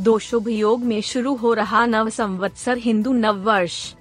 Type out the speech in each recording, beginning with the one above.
दो शुभ योग में शुरू हो रहा नव संवत्सर हिंदू नव वर्ष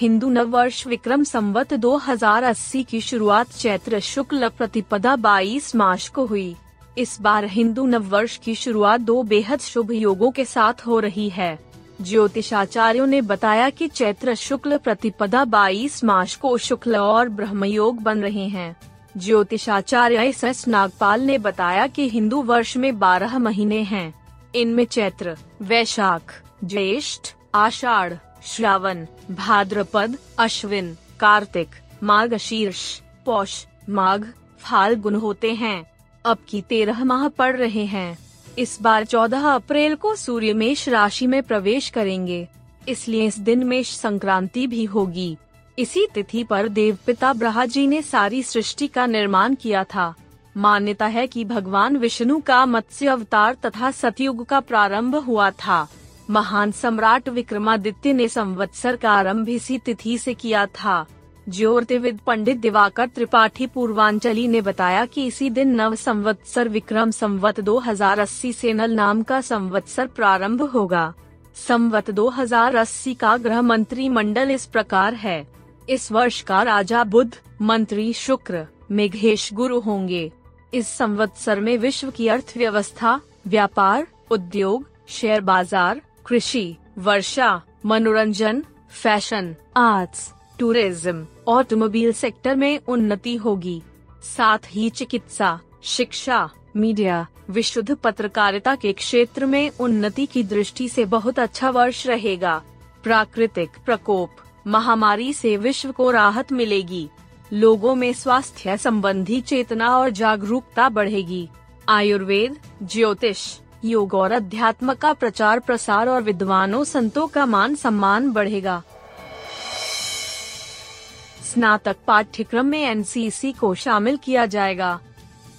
हिंदू नव वर्ष विक्रम संवत 2080 की शुरुआत चैत्र शुक्ल प्रतिपदा 22 मार्च को हुई। इस बार हिंदू नव वर्ष की शुरुआत दो बेहद शुभ योगों के साथ हो रही है। ज्योतिषाचार्यों ने बताया कि चैत्र शुक्ल प्रतिपदा 22 मार्च को शुक्ल और ब्रह्म योग बन रहे हैं। ज्योतिषाचार्य एस एस नागपाल ने बताया कि हिंदू वर्ष में 12 महीने हैं। इनमें चैत्र, वैशाख, ज्येष्ठ, आषाढ़, श्रावण, भाद्रपद, अश्विन, कार्तिक मार्गशीर्ष पौष, माघ, फाल्गुन होते हैं। अब की तेरह माह पड़ रहे हैं। इस बार चौदह अप्रैल को सूर्य मेष राशि में प्रवेश करेंगे। इसलिए इस दिन मेष संक्रांति भी होगी। इसी तिथि पर देवपिता ब्रहा जी ने सारी सृष्टि का निर्माण किया था। मान्यता है कि भगवान विष्णु का मत्स्य अवतार तथा सतयुग का प्रारंभ हुआ था। महान सम्राट विक्रमादित्य ने संवत्सर का आरंभ इसी तिथि से किया था। ज्योतिविद पंडित दिवाकर त्रिपाठी पूर्वांचली ने बताया कि इसी दिन नव संवत्सर विक्रम संवत 2080 से नल नाम का संवत्सर प्रारंभ होगा। संवत 2080 का गृह मंत्री मंडल इस प्रकार है। इस वर्ष का राजा बुद्ध, मंत्री शुक्र, मेघेश गुरु होंगे। इस संवत्सर में विश्व की अर्थव्यवस्था, व्यापार, उद्योग, शेयर बाज़ार, कृषि, वर्षा, मनोरंजन, fashion, arts, tourism, automobile sector में उन्नति होगी। साथ ही चिकित्सा, शिक्षा, मीडिया, विशुद्ध पत्रकारिता के क्षेत्र में उन्नति की दृष्टि से बहुत अच्छा वर्ष रहेगा। प्राकृतिक प्रकोप, महामारी से विश्व को राहत मिलेगी। लोगों में स्वास्थ्य संबंधी चेतना और जागरूकता बढ़ेगी। आयुर्वेद, ज्योतिष, योग और अध्यात्म का प्रचार प्रसार और विद्वानों संतों का मान सम्मान बढ़ेगा। स्नातक पाठ्यक्रम में एनसीसी को शामिल किया जाएगा।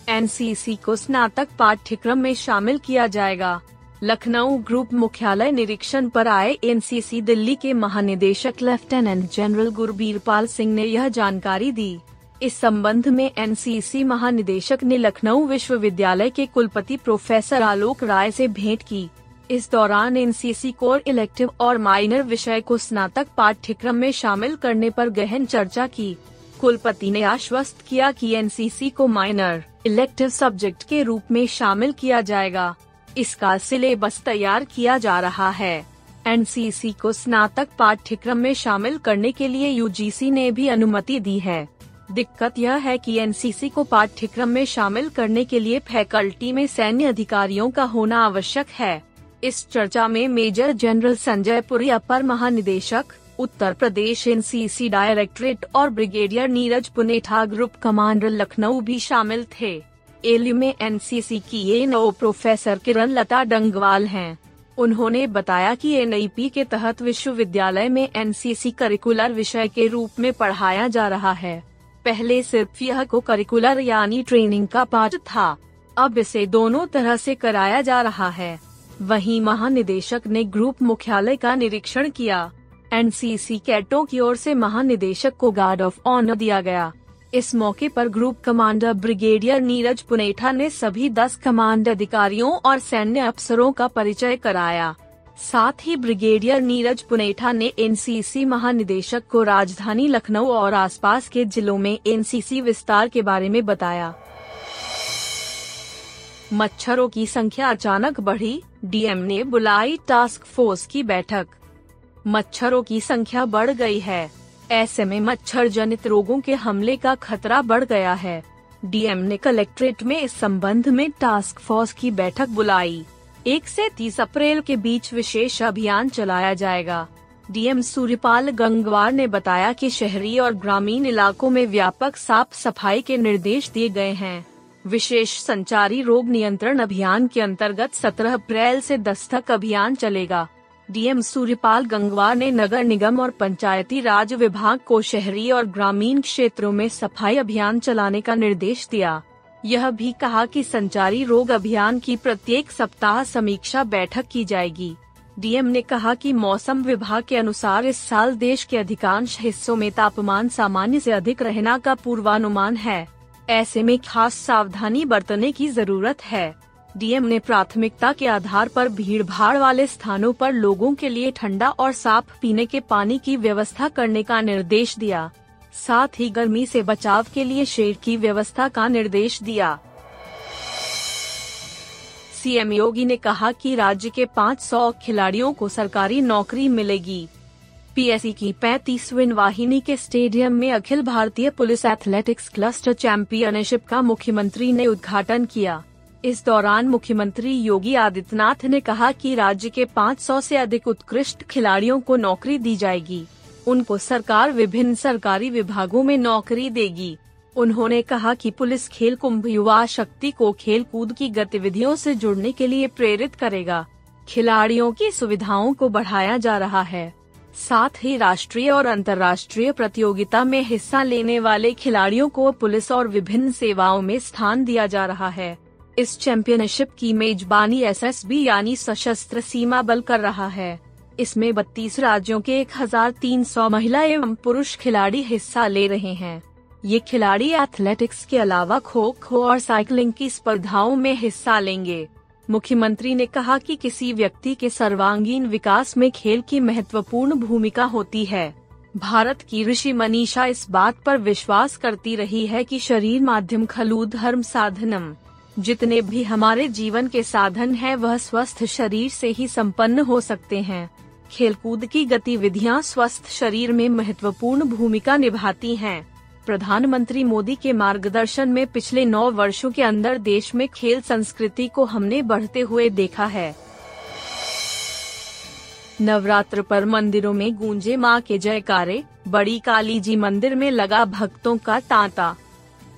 एनसीसी को स्नातक पाठ्यक्रम में शामिल किया जाएगा। लखनऊ ग्रुप मुख्यालय निरीक्षण पर आए एनसीसी दिल्ली के महानिदेशक लेफ्टिनेंट जनरल गुरबीर पाल सिंह ने यह जानकारी दी। इस संबंध में एनसीसी महानिदेशक ने लखनऊ विश्वविद्यालय के कुलपति प्रोफेसर आलोक राय से भेंट की। इस दौरान एनसीसी कोर इलेक्टिव और माइनर विषय को स्नातक पाठ्यक्रम में शामिल करने पर गहन चर्चा की। कुलपति ने आश्वस्त किया कि एनसीसी को माइनर इलेक्टिव सब्जेक्ट के रूप में शामिल किया जाएगा। इसका सिलेबस तैयार किया जा रहा है। एनसीसी को स्नातक पाठ्यक्रम में शामिल करने के लिए यूजीसी ने भी अनुमति दी है। दिक्कत यह है कि एनसीसी को पाठ्यक्रम में शामिल करने के लिए फैकल्टी में सैन्य अधिकारियों का होना आवश्यक है। इस चर्चा में मेजर जनरल संजय पुरी, अपर महानिदेशक, उत्तर प्रदेश एनसीसी डायरेक्टरेट और brigadier Neeraj Punetha, group commander Lucknow भी शामिल थे। एलयू में एनसीसी की ये नौ प्रोफेसर किरण लता डंगवाल हैं। उन्होंने बताया कि एन के तहत विश्वविद्यालय में एनसीसी करिकुलर विषय के रूप में पढ़ाया जा रहा है। पहले सिर्फ़ यह को करिकुलर यानी ट्रेनिंग का पार्ट था। अब इसे दोनों तरह से कराया जा रहा है। वहीं महानिदेशक ने ग्रुप मुख्यालय का निरीक्षण किया। एनसीसी कैटों की ओर से महानिदेशक को गार्ड ऑफ़ ऑनर दिया गया। इस मौके पर group commander brigadier Neeraj Punetha ने सभी दस कमांड अधिकारियों और सैन्य अफसरों का परिचय कराया। साथ ही ब्रिगेडियर नीरज पुनेठा ने एनसीसी महानिदेशक को राजधानी लखनऊ और आसपास के जिलों में एनसीसी विस्तार के बारे में बताया। मच्छरों की संख्या अचानक बढ़ी, डीएम ने बुलाई टास्क फोर्स की बैठक। मच्छरों की संख्या बढ़ गई है। ऐसे में मच्छर जनित रोगों के हमले का खतरा बढ़ गया है। डीएम ने कलेक्ट्रेट में इस संबंध में टास्क फोर्स की बैठक बुलाई। एक से तीस अप्रैल के बीच विशेष अभियान चलाया जाएगा। डीएम सूर्यपाल गंगवार ने बताया कि शहरी और ग्रामीण इलाकों में व्यापक साफ़ सफ़ाई के निर्देश दिए गए हैं। विशेष संचारी रोग नियंत्रण अभियान के अंतर्गत 17 अप्रैल से दस्तक अभियान चलेगा। डीएम सूर्यपाल गंगवार ने नगर निगम और पंचायती राज विभाग को शहरी और ग्रामीण क्षेत्रों में सफ़ाई अभियान चलाने का निर्देश दिया। यह भी कहा कि संचारी रोग अभियान की प्रत्येक सप्ताह समीक्षा बैठक की जाएगी। डीएम ने कहा कि मौसम विभाग के अनुसार इस साल देश के अधिकांश हिस्सों में तापमान सामान्य से अधिक रहना का पूर्वानुमान है। ऐसे में खास सावधानी बरतने की ज़रूरत है। डीएम ने प्राथमिकता के आधार पर भीड़ भाड़ वाले स्थानों पर लोगों के लिए ठंडा और साफ़ पीने के पानी की व्यवस्था करने का निर्देश दिया। साथ ही गर्मी से बचाव के लिए शेड की व्यवस्था का निर्देश दिया। सीएम योगी ने कहा कि राज्य के 500 खिलाड़ियों को सरकारी नौकरी मिलेगी। पीएससी की पैतीसवीं वाहिनी के स्टेडियम में Akhil Bharatiya police athletics cluster championship का मुख्यमंत्री ने उद्घाटन किया। इस दौरान मुख्यमंत्री योगी आदित्यनाथ ने कहा कि राज्य के 500 से अधिक उत्कृष्ट खिलाड़ियों को नौकरी दी जाएगी। उनको सरकार विभिन्न सरकारी विभागों में नौकरी देगी। उन्होंने कहा कि पुलिस खेल कुंभ युवा शक्ति को खेल कूद की गतिविधियों से जुड़ने के लिए प्रेरित करेगा। खिलाड़ियों की सुविधाओं को बढ़ाया जा रहा है। साथ ही राष्ट्रीय और अंतर्राष्ट्रीय प्रतियोगिता में हिस्सा लेने वाले खिलाड़ियों को पुलिस और विभिन्न सेवाओं में स्थान दिया जा रहा है। इस चैंपियनशिप की मेजबानी एसएसबी यानी सशस्त्र सीमा बल कर रहा है। इसमें 32 राज्यों के 1300 महिला एवं पुरुष खिलाड़ी हिस्सा ले रहे हैं। ये खिलाड़ी एथलेटिक्स के अलावा खो खो और साइकिलिंग की स्पर्धाओं में हिस्सा लेंगे। मुख्यमंत्री ने कहा कि किसी व्यक्ति के सर्वांगीण विकास में खेल की महत्वपूर्ण भूमिका होती है। भारत की ऋषि मनीषा इस बात पर विश्वास करती रही है कि शरीर माध्यम खलू धर्म साधनम। जितने भी हमारे जीवन के साधन हैं, वह स्वस्थ शरीर से ही संपन्न हो सकते हैं। खेलकूद की गतिविधियाँ स्वस्थ शरीर में महत्वपूर्ण भूमिका निभाती हैं। प्रधानमंत्री मोदी के मार्गदर्शन में पिछले नौ वर्षों के अंदर देश में खेल संस्कृति को हमने बढ़ते हुए देखा है। नवरात्र पर मंदिरों में गूंजे माँ के जयकारे, बड़ी काली जी मंदिर में लगा भक्तों का तांता।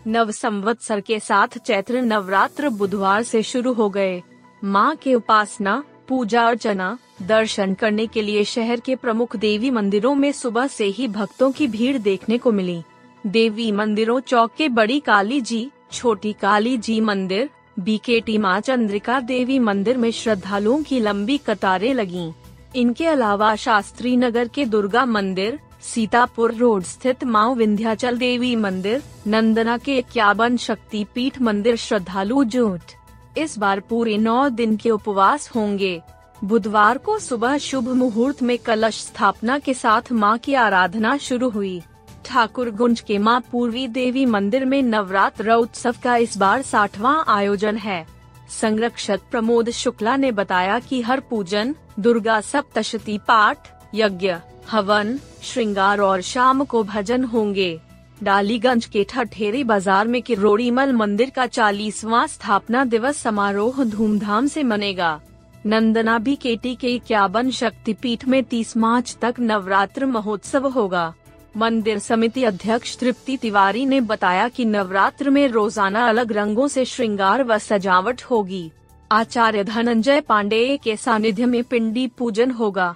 नव संवत्सर के साथ चैत्र नवरात्र बुधवार से शुरू हो गए। माँ के उपासना, पूजा अर्चना, दर्शन करने के लिए शहर के प्रमुख देवी मंदिरों में सुबह से ही भक्तों की भीड़ देखने को मिली। देवी मंदिरों चौक के बड़ी काली जी, छोटी काली जी मंदिर बीकेटी माँ चंद्रिका देवी मंदिर में श्रद्धालुओं की लंबी कतारें लगी। इनके अलावा शास्त्री नगर के दुर्गा मंदिर सीतापुर रोड स्थित माओ विंध्याचल देवी मंदिर, नंदना के इक्यावन शक्ति पीठ मंदिर श्रद्धालु जुट। इस बार पूरे नौ दिन के उपवास होंगे। बुधवार को सुबह शुभ मुहूर्त में कलश स्थापना के साथ माँ की आराधना शुरू हुई। ठाकुर गुंज के माँ पूर्वी देवी मंदिर में नवरात्र उत्सव का इस बार साठवां आयोजन है। संरक्षक प्रमोद शुक्ला ने बताया कि हर पूजन, दुर्गा सप्तशती पाठ, यज्ञ हवन, श्रृंगार और शाम को भजन होंगे। डालीगंज के ठठेरी बाज़ार में किरोड़ीमल मंदिर का चालीसवां स्थापना दिवस समारोह धूमधाम से मनेगा। नंदना भी केटी के इक्यावन शक्तिपीठ में 30 मार्च तक नवरात्र महोत्सव होगा। मंदिर समिति अध्यक्ष तृप्ति तिवारी ने बताया कि नवरात्र में रोज़ाना अलग रंगों से श्रृंगार व सजावट होगी। आचार्य धनंजय पांडेय के सानिध्य में पिंडी पूजन होगा।